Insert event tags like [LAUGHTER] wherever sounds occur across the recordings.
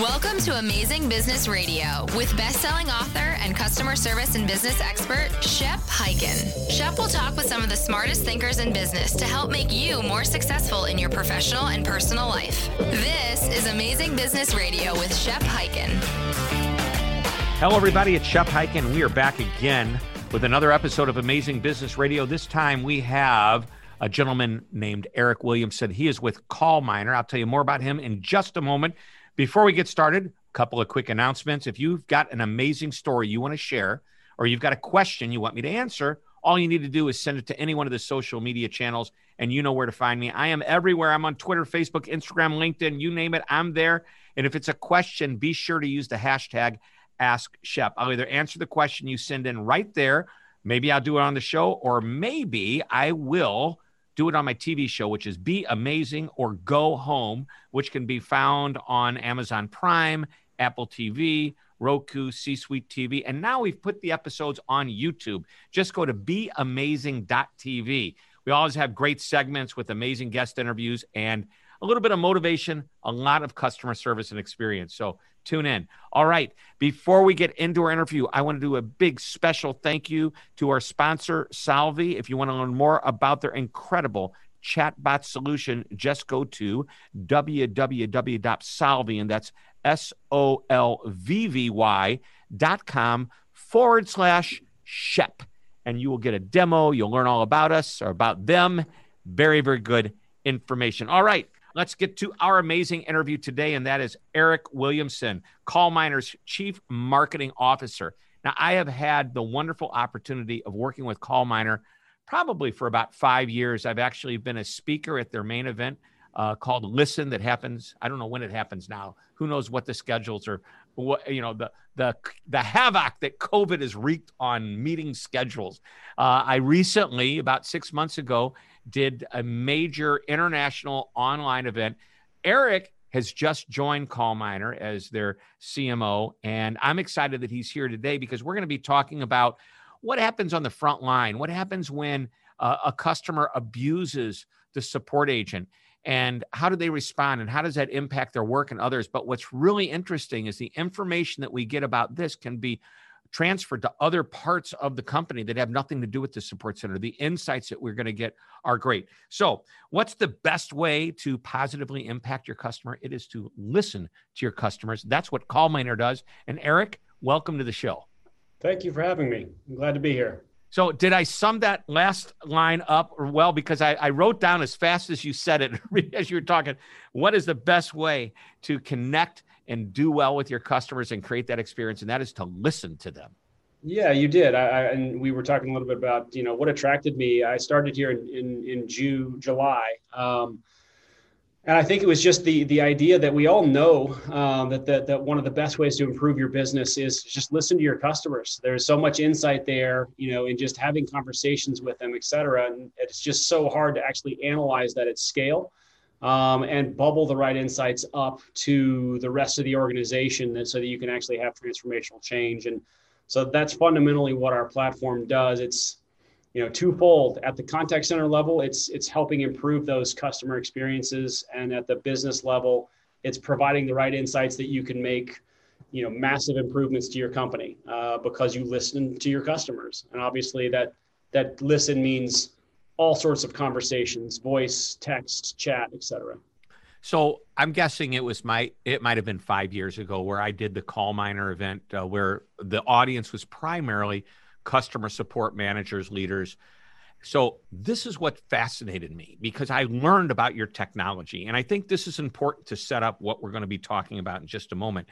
Welcome to Amazing Business Radio with best-selling author and customer service and business expert Shep Hyken. Shep will talk with some of the smartest thinkers in business to help make you more successful in your professional and personal life. This is Amazing Business Radio with Shep Hyken. Hello, everybody. It's Shep Hyken. We are back again with another episode of Amazing Business Radio. This time we have a gentleman named Eric Williamson. He is with Call CallMiner. I'll tell you more about him in just a moment. Before we get started, a couple of quick announcements. If you've got an amazing story you want to share, or you've got a question you want me to answer, all you need to do is send it to any one of the social media channels, and you know where to find me. I am everywhere. I'm on Twitter, Facebook, Instagram, LinkedIn, you name it, I'm there. And if it's a question, be sure to use the hashtag Ask Shep. I'll either answer the question you send in right there. Maybe I'll do it on the show, or maybe I will do it on my TV show, which is Be Amazing or Go Home, which can be found on Amazon Prime, Apple TV, Roku, C Suite TV. And now we've put the episodes on YouTube. Just go to beamazing.tv. We always have great segments with amazing guest interviews and a little bit of motivation, a lot of customer service and experience. So tune in. All right. Before we get into our interview, I want to do a big special thank you to our sponsor, Solvvy. If you want to learn more about their incredible chatbot solution, just go to www.solvvy, and that's S O L V V Y dot com forward slash SHEP. And you will get a demo. You'll learn all about us or about them. Very, very good information. All right. Let's get to our amazing interview today, and that is Eric Williamson, CallMiner's Chief Marketing Officer. Now, I have had the wonderful opportunity of working with CallMiner probably for about five years. I've actually been a speaker at their main event uh, called Listen that happens. I don't know when it happens now. Who knows what the schedules are? What you know the the the havoc that COVID has wreaked on meeting schedules. Uh, I recently, about six months ago, did a major international online event. Eric has just joined CallMiner as their CMO, and I'm excited that he's here today because we're going to be talking about what happens on the front line. What happens when uh, a customer abuses the support agent? and how do they respond and how does that impact their work and others but what's really interesting is the information that we get about this can be transferred to other parts of the company that have nothing to do with the support center. The insights that we're going to get are great. So, what's the best way to positively impact your customer? It is to listen to your customers. That's what CallMiner does. And Eric, welcome to the show. Thank you for having me. I'm glad to be here. So, did I sum that last line up well? Because I, I, wrote down as fast as you said it, [LAUGHS] as you were talking, what is the best way to connect and do well with your customers and create that experience? And that is to listen to them. Yeah, you did. I, I, and we were talking a little bit about, you know, what attracted me. I started here in, in, in June, July. Um, and I think it was just the the idea that we all know um, that, that that one of the best ways to improve your business is just listen to your customers. There's so much insight there, you know, in just having conversations with them, et cetera. And it's just so hard to actually analyze that at scale um, and bubble the right insights up to the rest of the organization, so that you can actually have transformational change. And so that's fundamentally what our platform does. It's you know twofold at the contact center level it's it's helping improve those customer experiences and at the business level it's providing the right insights that you can make you know massive improvements to your company uh, because you listen to your customers and obviously that that listen means all sorts of conversations voice text chat etc so i'm guessing it was my it might have been five years ago where i did the CallMiner event uh, where the audience was primarily customer support managers, leaders. So, this is what fascinated me because I learned about your technology. And I think this is important to set up what we're going to be talking about in just a moment.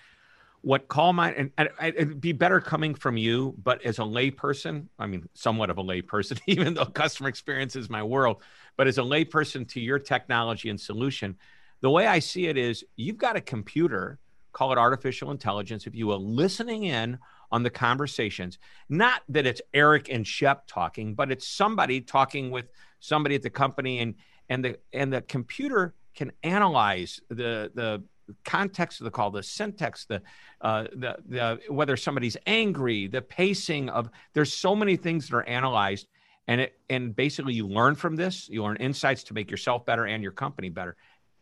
What CallMiner, and, and it'd be better coming from you, but as a layperson, I mean, somewhat of a layperson, [LAUGHS] even though customer experience is my world, but as a layperson to your technology and solution, the way I see it is you've got a computer, call it artificial intelligence, if you will, listening in on the conversations. Not that it's Eric and Shep talking, but it's somebody talking with somebody at the company, and and the and the computer can analyze the the context of the call, the syntax, the, uh, the, the whether somebody's angry, the pacing of. There's so many things that are analyzed, and it and basically you learn from this. You learn insights to make yourself better and your company better.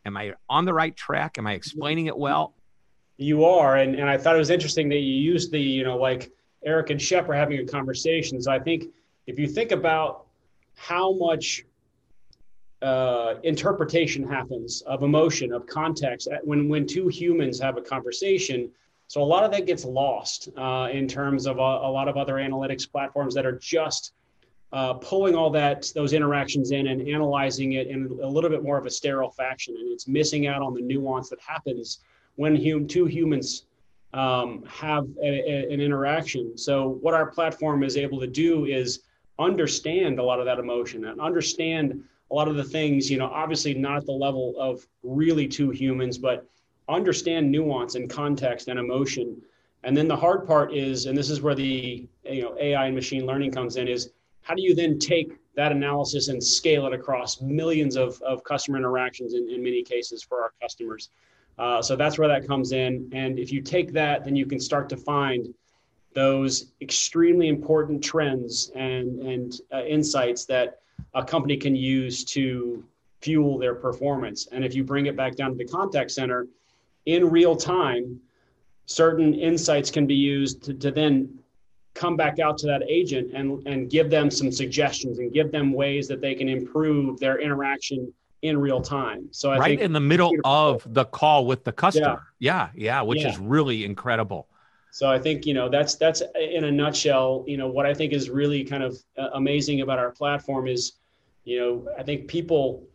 Am I on the right track? Am I explaining it well? You are, and, and I thought it was interesting that you used the, you know, like Eric and Shep are having a conversation. So I think if you think about how much uh, interpretation happens of emotion, of context, when when two humans have a conversation, so a lot of that gets lost uh, in terms of a, a, lot of other analytics platforms that are just uh, pulling all that those interactions in and analyzing it in a little bit more of a sterile fashion, and it's missing out on the nuance that happens when hum, two humans um, have a, a, an interaction. So what our platform is able to do is understand a lot of that emotion and understand a lot of the things. You know, obviously not at the level of really two humans, but understand nuance and context and emotion. And then the hard part is, and this is where the you know AI and machine learning comes in, is how do you then take that analysis and scale it across millions of, of customer interactions in, in many cases for our customers. Uh, so that's where that comes in. And if you take that, then you can start to find those extremely important trends and, and uh, insights that a company can use to fuel their performance. And if you bring it back down to the contact center in real time, certain insights can be used to, to then come back out to that agent and, and give them some suggestions and give them ways that they can improve their interaction in real time. So I think right in the middle of the call with the customer. Yeah, yeah, yeah which yeah. is really incredible. So I think you know that's that's in a nutshell. You know what I think is really kind of uh, amazing about our platform is, you know, I think people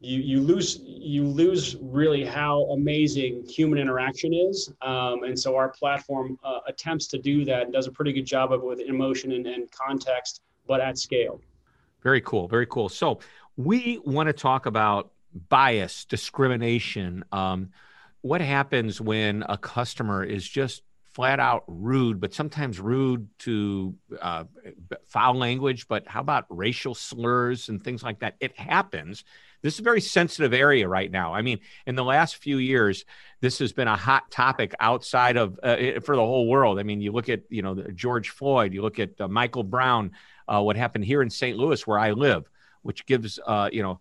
you you lose you lose really how amazing human interaction is, um, and so our platform uh, attempts to do that and does a pretty good job of it with emotion and, and context, but at scale. Very cool, very cool. So we want to talk about bias, discrimination. Um, what happens when a customer is just flat out rude, but sometimes rude to uh, foul language, but how about racial slurs and things like that? It happens. This is a very sensitive area right now. I mean, in the last few years, this has been a hot topic outside of uh, for the whole world. I mean, you look at you know George Floyd, you look at uh, Michael Brown, uh, what happened here in St. Louis, where I live which gives uh, you know.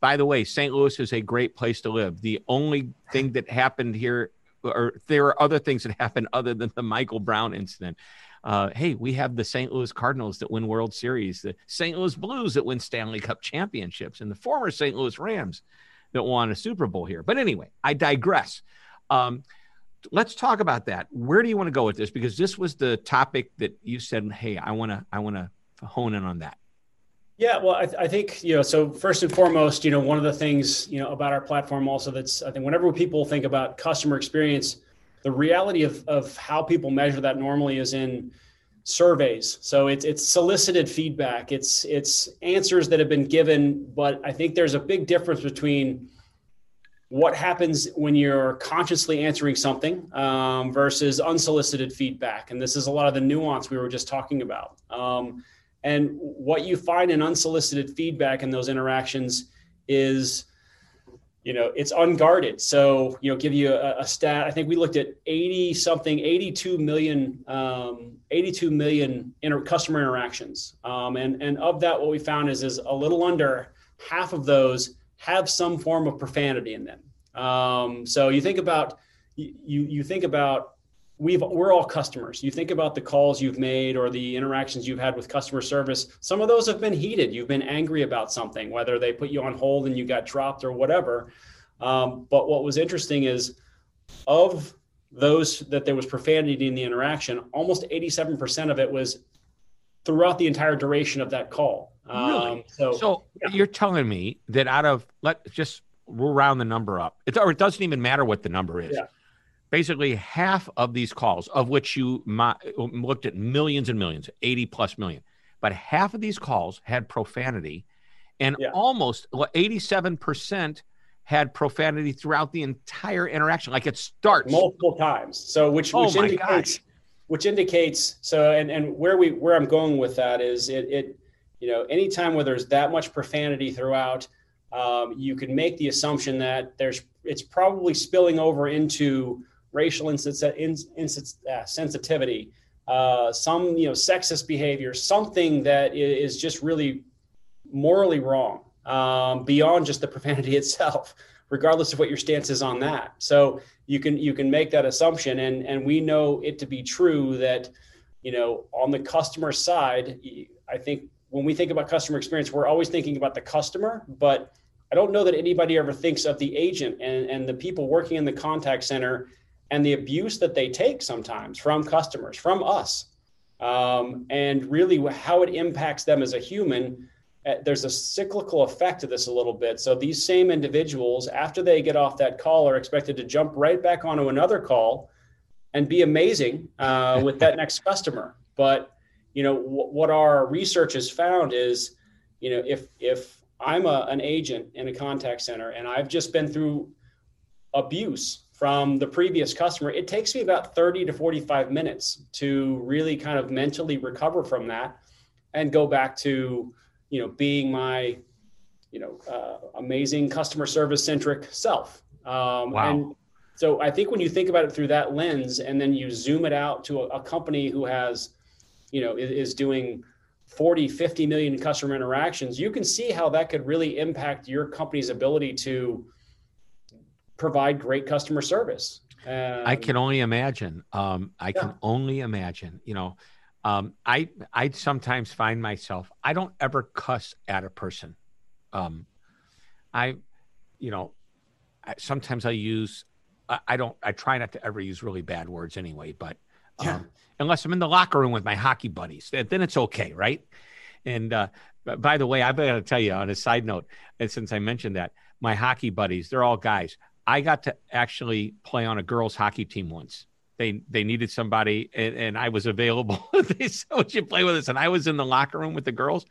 By the way, St. Louis is a great place to live. The only thing that happened here, or there are other things that [LAUGHS] happen other than the Michael Brown incident. Uh, hey, we have the St. Louis Cardinals that win World Series, the St. Louis Blues that win Stanley Cup championships, and the former St. Louis Rams that won a Super Bowl here. But anyway, I digress. Um, let's talk about that. Where do you want to go with this? Because this was the topic that you said, "Hey, I want to, I want to hone in on that." Yeah, well, I, I, think you know. So first and foremost, you know, one of the things you know about our platform also that's I think whenever people think about customer experience, the reality of of how people measure that normally is in surveys. So it's it's solicited feedback. It's it's answers that have been given, but I think there's a big difference between what happens when you're consciously answering something um, versus unsolicited feedback, and this is a lot of the nuance we were just talking about. Um, and what you find in unsolicited feedback in those interactions is, you know, it's unguarded. So, you know, give you a, a stat. I think we looked at 80 something, 82 million, um, 82 million inter- customer interactions. Um, and, and of that, what we found is, is a little under half of those have some form of profanity in them. Um, so you think about, you, you think about we've we're all customers. You think about the calls you've made or the interactions you've had with customer service. Some of those have been heated. You've been angry about something, whether they put you on hold and you got dropped or whatever. Um, but what was interesting is of those that there was profanity in the interaction, almost 87% of it was throughout the entire duration of that call. Um, really? So, so yeah. you're telling me that out of let just we'll round the number up. It, or it doesn't even matter what the number is. Yeah basically half of these calls, of which you looked at millions and millions, 80 plus million, but half of these calls had profanity, and yeah. almost 87% had profanity throughout the entire interaction. Like it starts multiple times. So which oh which indicates gosh. which indicates so and and where we where I'm going with that is it it you know anytime where there's that much profanity throughout um, you can make the assumption that there's it's probably spilling over into racial uh, sensitivity, uh, some you know sexist behavior, something that is just really morally wrong um, beyond just the profanity [LAUGHS] itself, regardless of what your stance is on that. So you can you can make that assumption and and we know it to be true that you know on the customer side i think when we think about customer experience we're always thinking about the customer but i don't know that anybody ever thinks of the agent and and the people working in the contact center and the abuse that they take sometimes from customers from us um, and really how it impacts them as a human uh, there's a cyclical effect to this a little bit. So these same individuals, after they get off that call, are expected to jump right back onto another call and be amazing uh, [LAUGHS] with that next customer. But you know w- what our research has found is, you know, if if I'm a, an agent in a contact center and I've just been through abuse from the previous customer, it takes me about 30 to 45 minutes to really kind of mentally recover from that and go back to you know, being my, you know, uh, amazing customer service centric self. Um, wow. And so I think when you think about it through that lens, and then you zoom it out to a, a company who has, you know, is, is doing 40, 50 million customer interactions, you can see how that could really impact your company's ability to provide great customer service. Um, I can only imagine. Um, I yeah. can only imagine. You know, um, I I sometimes find myself I don't ever cuss at a person. Um, I, you know, I, sometimes I use I, I, don't I try not to ever use really bad words anyway, but um, yeah. unless I'm in the locker room with my hockey buddies, then it's okay, right? And uh, by the way, I've got to tell you on a side note, and since I mentioned that, my hockey buddies, they're all guys. I got to actually play on a girls' hockey team once they they needed somebody and, and I was available. [LAUGHS] they said, Would you play with us? And I was in the locker room with the girls.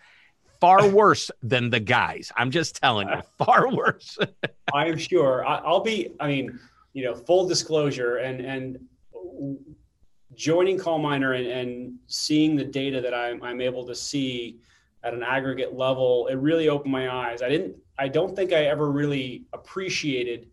Far [LAUGHS] worse than the guys. I'm just telling you, [LAUGHS] far worse. I am sure. I, I'll be, I mean, you know, full disclosure and and joining CallMiner and, and seeing the data that I'm I'm able to see at an aggregate level, it really opened my eyes. I didn't I don't think I ever really appreciated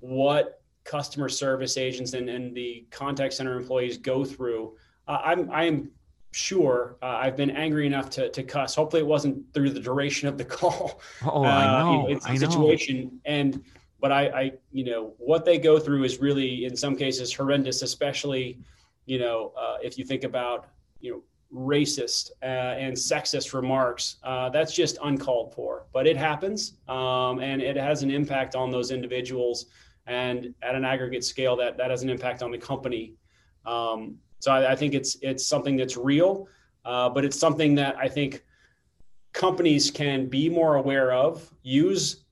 what customer service agents and, and the contact center employees go through. Uh, I'm I'm sure uh, I've been angry enough to, to cuss. Hopefully, it wasn't through the duration of the call. Oh, uh, I know. it's a situation, and but I, I, you know, what they go through is really, in some cases, horrendous. Especially, you know, uh, if you think about, you know, racist uh, and sexist remarks. Uh, that's just uncalled for, but it happens, um, and it has an impact on those individuals and at an aggregate scale that that has an impact on the company um, so I, I, think it's it's something that's real uh, but it's something that i think companies can be more aware of use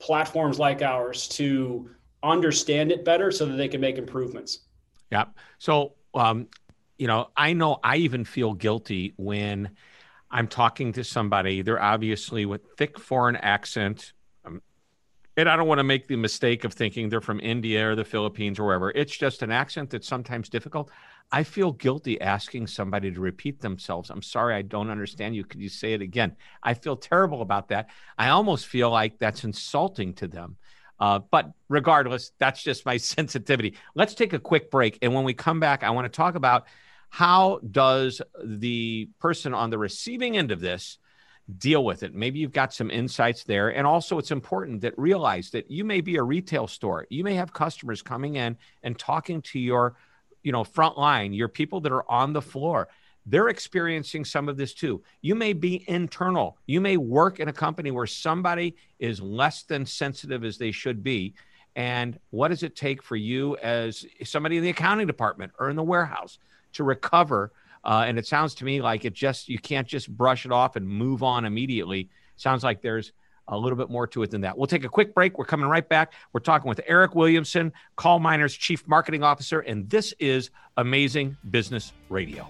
platforms like ours to understand it better so that they can make improvements yeah so um, you know i know i even feel guilty when i'm talking to somebody they're obviously with thick foreign accent and I don't want to make the mistake of thinking they're from India or the Philippines or wherever. It's just an accent that's sometimes difficult. I feel guilty asking somebody to repeat themselves. I'm sorry, I don't understand you. Could you say it again? I feel terrible about that. I almost feel like that's insulting to them. Uh, but regardless, that's just my [LAUGHS] sensitivity. Let's take a quick break. And when we come back, I want to talk about how does the person on the receiving end of this deal with it. Maybe you've got some insights there. And also, it's important that realize that you may be a retail store. You may have customers coming in and talking to your, you know, front line, your people that are on the floor. They're experiencing some of this too. You may be internal. You may work in a company where somebody is less than sensitive as they should be. And what does it take for you as somebody in the accounting department or in the warehouse to recover uh, and it sounds to me like it just you can't just brush it off and move on immediately. Sounds like there's a little bit more to it than that. We'll take a quick break. We're coming right back. We're talking with Eric Williamson, CallMiner's Chief Marketing Officer, and this is Amazing Business Radio.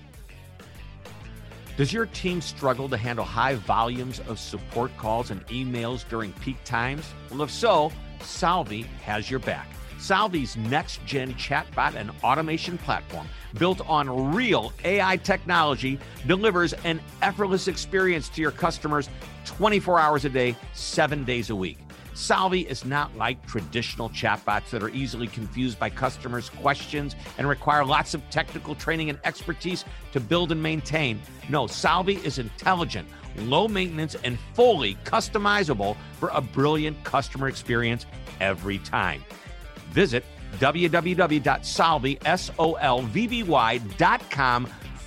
Does your team struggle to handle high volumes of support calls and emails during peak times? Well, if so, Solvvy has your back. Solvvy's next gen chatbot and automation platform, built on real AI technology, delivers an effortless experience to your customers 24 hours a day, seven days a week. Solvvy is not like traditional chatbots that are easily confused by customers' questions and require lots of technical training and expertise to build and maintain. No, Solvvy is intelligent, low maintenance, and fully customizable for a brilliant customer experience every time. Visit www.solvvy, S-O-L-V-V-Y.com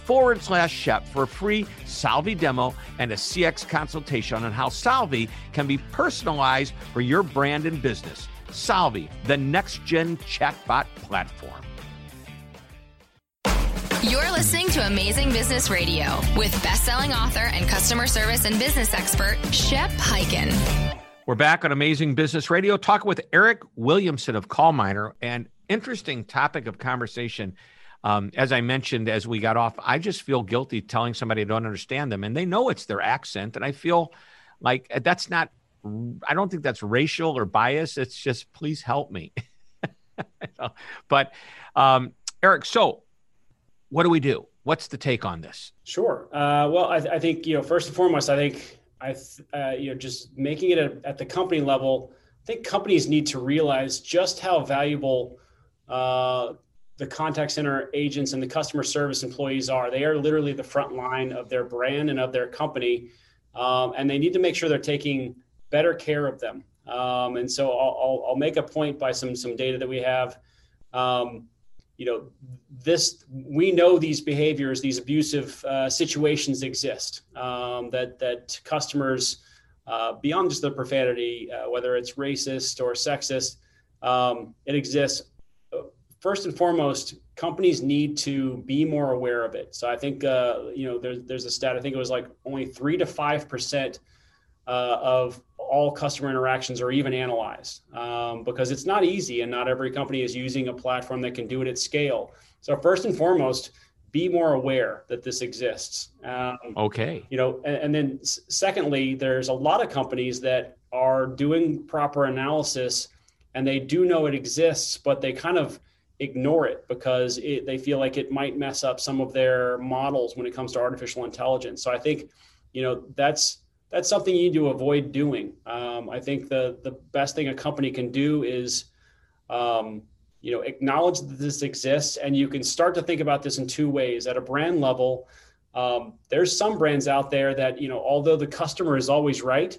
forward slash SHEP for a free Solvvy demo and a CX consultation on how Solvvy can be personalized for your brand and business. Solvvy, the next gen chatbot platform. You're listening to Amazing Business Radio with best-selling author and customer service and business expert Shep Hyken. We're back on Amazing Business Radio talking with Eric Williamson of CallMiner and interesting topic of conversation. Um, as I mentioned as we got off, I just feel guilty telling somebody I don't understand them, and they know it's their accent, and I feel like that's not. I don't think that's racial or bias. It's just please help me. [LAUGHS] but um, Eric, so what do we do? What's the take on this? Sure. Uh, well, I, I, think you know first and foremost, I think I uh, you know just making it a, at the company level. I think companies need to realize just how valuable uh, the contact center agents and the customer service employees are. They are literally the front line of their brand and of their company, um, and they need to make sure they're taking better care of them. Um, and so I'll, I'll, I'll, make a point by some some data that we have. Um, you know this we know these behaviors these abusive uh, situations exist um, that that customers uh, beyond just the profanity uh, whether it's racist or sexist um, it exists. First and foremost companies need to be more aware of it. So i think uh, you know there's, there's a stat i think it was like only 3 to 5 percent uh, of all customer interactions are even analyzed um, because it's not easy and not every company is using a platform that can do it at scale. So first and foremost, be more aware that this exists. Um, okay. You know, and, and then secondly, there's a lot of companies that are doing proper analysis and they do know it exists, but they kind of ignore it because it, they feel like it might mess up some of their models when it comes to artificial intelligence. So I think, you know, that's that's something you need to avoid doing. Um, I think the the best thing a company can do is, um, you know, acknowledge that this exists, and you can start to think about this in two ways. At a brand level, um, there's some brands out there that you know, although the customer is always right,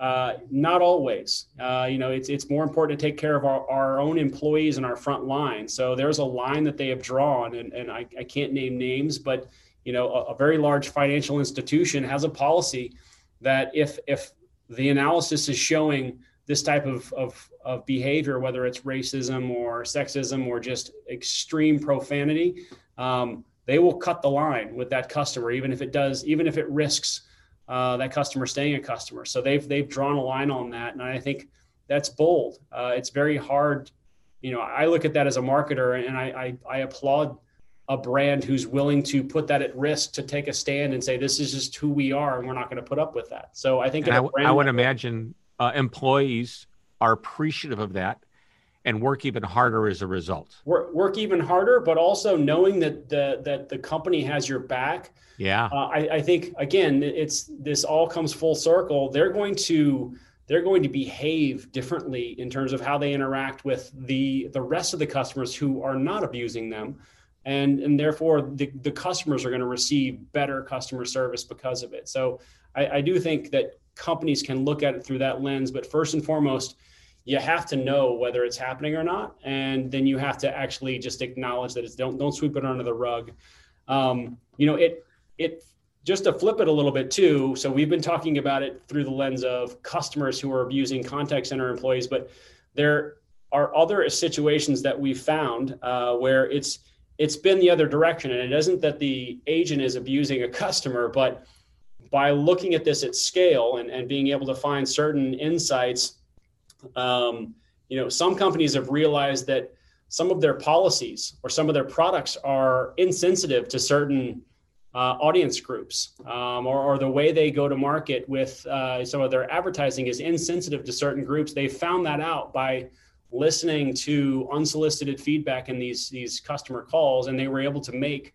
uh, not always. Uh, you know, it's it's more important to take care of our, our own employees and our front line. So there's a line that they have drawn, and, and I, I can't name names, but you know, a, a very large financial institution has a policy that if if the analysis is showing this type of, of, of behavior, whether it's racism or sexism or just extreme profanity, um, they will cut the line with that customer, even if it does, even if it risks uh, that customer staying a customer. So they've they've drawn a line on that, and I think that's bold. Uh, it's very hard. You know, I look at that as a marketer, and I, I, I applaud a brand who's willing to put that at risk to take a stand and say this is just who we are and we're not going to put up with that. So i think I, I, would imagine uh, employees are appreciative of that and work even harder as a result. Work, work even harder but also knowing that the that the company has your back. Yeah. Uh, I, I think again it's this all comes full circle. They're going to they're going to behave differently in terms of how they interact with the the rest of the customers who are not abusing them and and therefore the, the customers are going to receive better customer service because of it. So I, I do think that companies can look at it through that lens but first and foremost you have to know whether it's happening or not and then you have to actually just acknowledge that it's don't don't sweep it under the rug. Um, you know it it just to flip it a little bit too so we've been talking about it through the lens of customers who are abusing contact center employees but there are other situations that we've found uh, where it's it's been the other direction. And it isn't that the agent is abusing a customer, but by looking at this at scale and, and being able to find certain insights, um, you know, some companies have realized that some of their policies or some of their products are insensitive to certain uh, audience groups um, or, or, the way they go to market with uh, some of their advertising is insensitive to certain groups. They found that out by listening to unsolicited feedback in these these customer calls and they were able to make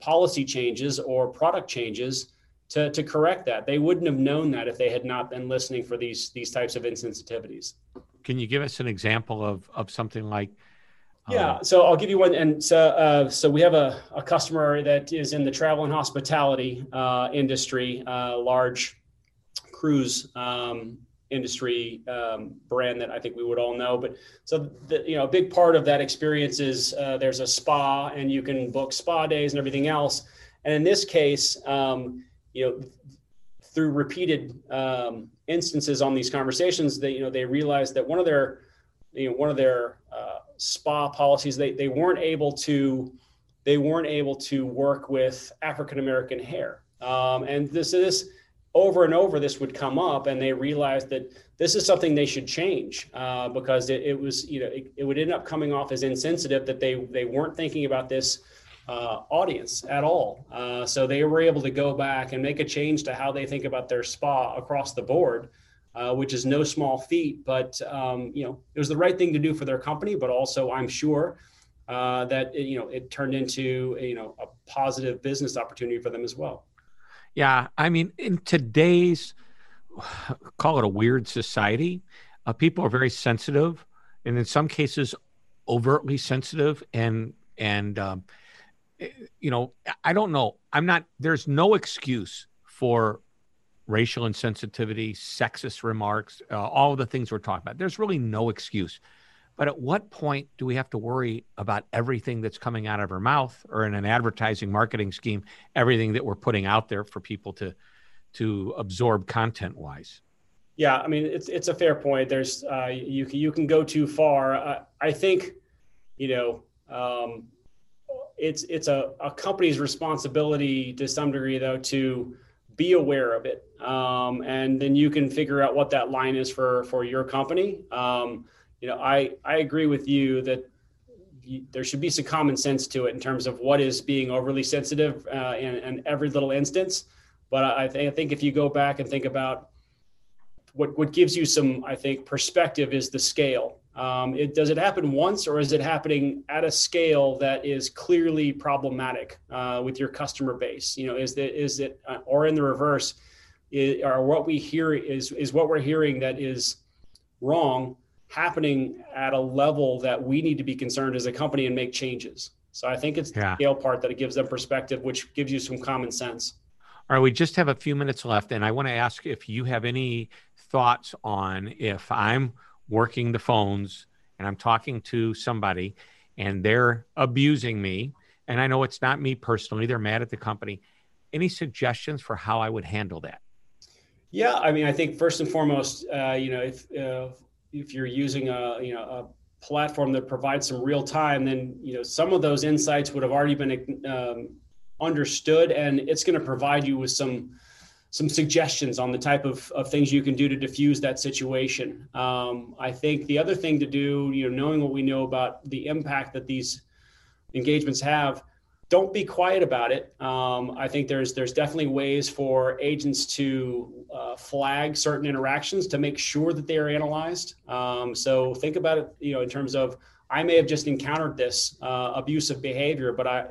policy changes or product changes to, to correct that. They wouldn't have known that if they had not been listening for these these types of insensitivities. Can you give us an example of of something like yeah um, so i'll give you one and so uh, so we have a, a customer that is in the travel and hospitality uh, industry uh, large cruise um, industry um, brand that I think we would all know. But so the, you know, a big part of that experience is uh, there's a spa and you can book spa days and everything else. And in this case, um, you know, through repeated um, instances on these conversations, they you know they realized that one of their you know one of their uh, spa policies they they weren't able to they weren't able to work with African American hair. Um, and this is over and over this would come up and they realized that this is something they should change uh, because it, it, was you know it, it, would end up coming off as insensitive that they they weren't thinking about this uh, audience at all. Uh, so they were able to go back and make a change to how they think about their spa across the board uh, which is no small feat but um, you know it was the right thing to do for their company but also i'm sure uh, that it, you know it turned into you know a positive business opportunity for them as well yeah, I mean, in today's call it a weird society, uh, people are very sensitive, and in some cases, overtly sensitive. And and um, eh, you know, I don't know. I'm not. There's no excuse for racial insensitivity, sexist remarks, uh, all the things we're talking about. There's really no excuse. But at what point do we have to worry about everything that's coming out of our mouth or in an advertising marketing scheme, everything that we're putting out there for people to to absorb content wise? Yeah, I mean it's it's a fair point. There's uh, you you can go too far. I think you know um, it's it's a, a company's responsibility to some degree though to be aware of it, um, and then you can figure out what that line is for for your company. Um, you know, I I agree with you that there should be some common sense to it in terms of what is being overly sensitive uh, in, in, every little instance. But I, th- I think if you go back and think about what what gives you some, I think, perspective is the scale. Um, it, does it happen once, or is it happening at a scale that is clearly problematic uh, with your customer base? You know, is that is it, uh, or in the reverse, is, or what we hear is is what we're hearing that is wrong happening at a level that we need to be concerned as a company and make changes. So I think it's yeah. the scale part that it gives them perspective, which gives you some common sense. All right, we just have a few minutes left, and I want to ask if you have any thoughts on if I'm working the phones and I'm talking to somebody and they're abusing me, and I know it's not me personally, they're mad at the company. Any suggestions for how I would handle that? Yeah, I mean, I think first and foremost, uh, you know, if uh, if you're using a you know a platform that provides some real time, then you know some of those insights would have already been um, understood, and it's going to provide you with some some suggestions on the type of, of things you can do to diffuse that situation. Um, I think the other thing to do, you know, knowing what we know about the impact that these engagements have, don't be quiet about it. Um, I think there's there's definitely ways for agents to uh, flag certain interactions to make sure that they are analyzed. Um, so think about it, you know, in terms of I may have just encountered this uh, abusive behavior, but I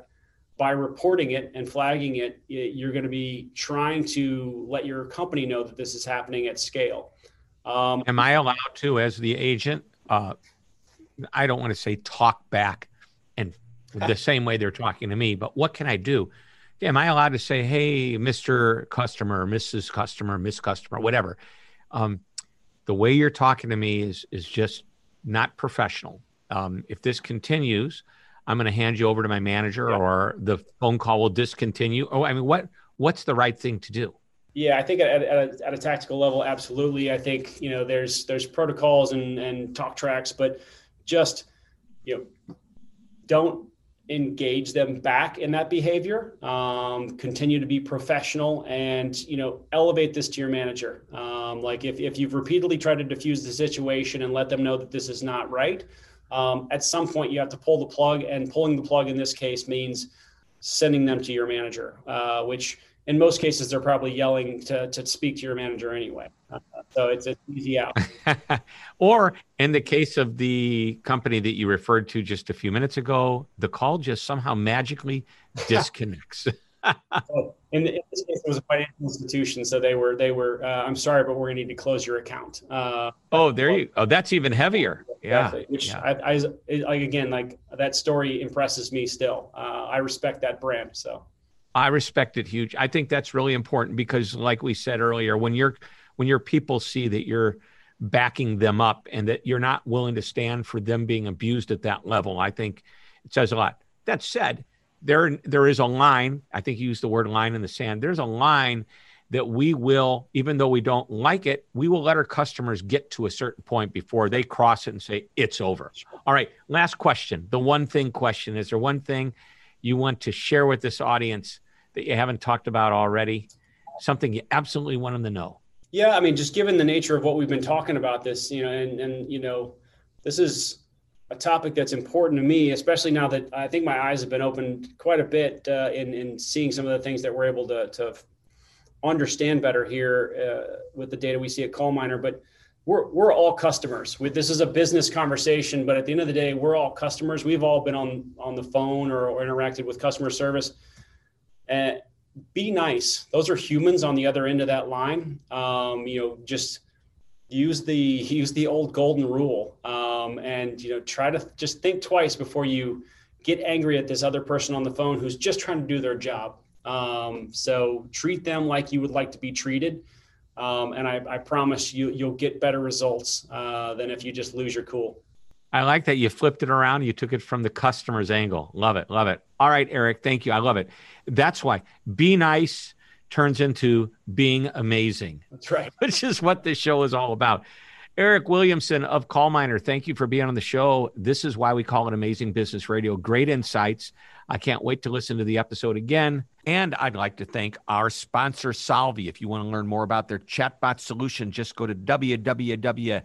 by reporting it and flagging it, you're going to be trying to let your company know that this is happening at scale. Um, Am I allowed to, as the agent? Uh, I don't want to say talk back the [LAUGHS] same way they're talking to me. But what can I do? Am I allowed to say, "Hey, Mister Customer, Mrs. Customer, Miss Customer, whatever"? Um, the way you're talking to me is is just not professional. Um, if this continues, I'm going to hand you over to my manager, yeah. or the phone call will discontinue. Oh, I mean, what what's the right thing to do? Yeah, I think at, at, a, at a tactical level, absolutely. I think you know there's there's protocols and and talk tracks, but just you know don't engage them back in that behavior um, continue to be professional and you know elevate this to your manager. Um, like if, if you've repeatedly tried to diffuse the situation and let them know that this is not right um, at some point you have to pull the plug and pulling the plug in this case means sending them to your manager uh, which in most cases they're probably yelling to, to speak to your manager anyway so it's an easy out. [LAUGHS] Or in the case of the company that you referred to just a few minutes ago the call just somehow magically [LAUGHS] disconnects. [LAUGHS] Oh, in, in, this case it was a financial institution so they were they were uh, i'm sorry but we're going to need to close your account. Uh, oh there you oh that's even heavier. Yeah which yeah. I, I, like again like that story impresses me still. Uh, i respect that brand so. I respect it huge. I think that's really important because, like we said earlier, when you're when your people see that you're backing them up and that you're not willing to stand for them being abused at that level, I think it says a lot. That said, there there is a line. I think you used the word line in the sand. There's a line that we will, even though we don't like it, we will let our customers get to a certain point before they cross it and say it's over. All right, last question. The one thing question: Is there one thing you want to share with this audience that you haven't talked about already? Something you absolutely want them to know. Yeah, I mean, just given the nature of what we've been talking about this, you know, and and you know, this is a topic that's important to me, especially now that I think my eyes have been opened quite a bit uh, in in seeing some of the things that we're able to to understand better here uh, with the data we see at Coal CallMiner. But we're we're all customers. We, this is a business conversation, but at the end of the day, we're all customers. We've all been on on the phone or, or interacted with customer service. And be nice. Those are humans on the other end of that line. Um, you know, just use the [LAUGHS] use the old golden rule um, and you know try to just think twice before you get angry at this other person on the phone who's just trying to do their job um, so treat them like you would like to be treated um, and I, I, promise you you'll get better results uh, than if you just lose your cool i like that you flipped it around you took it from the customer's angle love it love it all right eric thank you i love it that's why be nice turns into being amazing. That's right. [LAUGHS] Which is what this show is all about. Eric Williamson of CallMiner, thank you for being on the show. This is why we call it Amazing Business Radio. Great insights. I can't wait to listen to the episode again. And I'd like to thank our sponsor, Solvvy. If you want to learn more about their chatbot solution, just go to www.solvvy,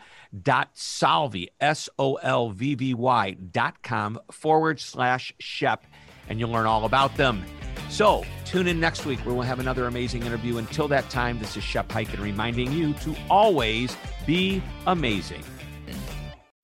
S-O-L-V-V-Y dot com forward slash SHEP, and you'll learn all about them. So tune in next week where we'll have another amazing interview. Until that time, this is Shep Hyken reminding you to always be amazing.